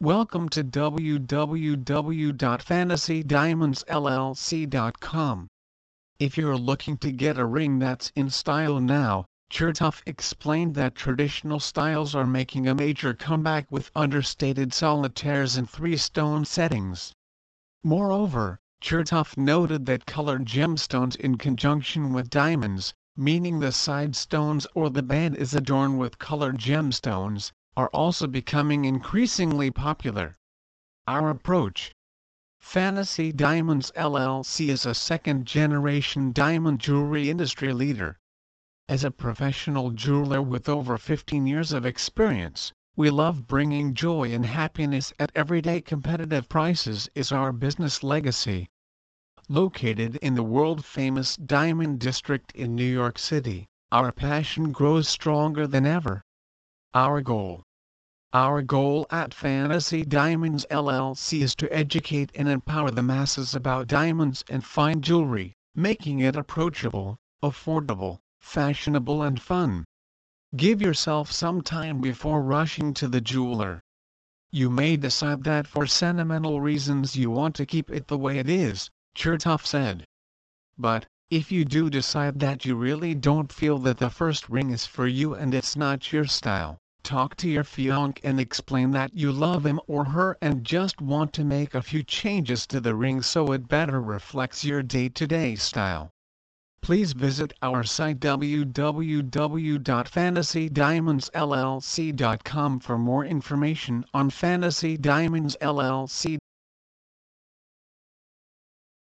Welcome to www.fantasydiamondsllc.com. If you're looking to get a ring that's in style now, Chertoff explained that traditional styles are making a major comeback with understated solitaires and three-stone settings. Moreover, Chertoff noted that colored gemstones in conjunction with diamonds, meaning the side stones or the band is adorned with colored gemstones, are also becoming increasingly popular. Our approach Fantasy Diamonds LLC is a second-generation diamond jewelry industry leader. As a professional jeweler with over 15 years of experience, we love bringing joy and happiness at everyday competitive prices is our business legacy. Located in the world-famous Diamond District in New York City, our passion grows stronger than ever. Our goal our goal at Fantasy Diamonds LLC is to educate and empower the masses about diamonds and fine jewelry, making it approachable, affordable, fashionable and fun. Give yourself some time before rushing to the jeweler. You may decide that for sentimental reasons you want to keep it the way it is, Chertoff said. But, if you do decide that you really don't feel that the first ring is for you and it's not your style, talk to your fiancé and explain that you love him or her and just want to make a few changes to the ring so it better reflects your day-to-day -day style. Please visit our site www.fantasydiamondsllc.com for more information on Fantasy Diamonds LLC.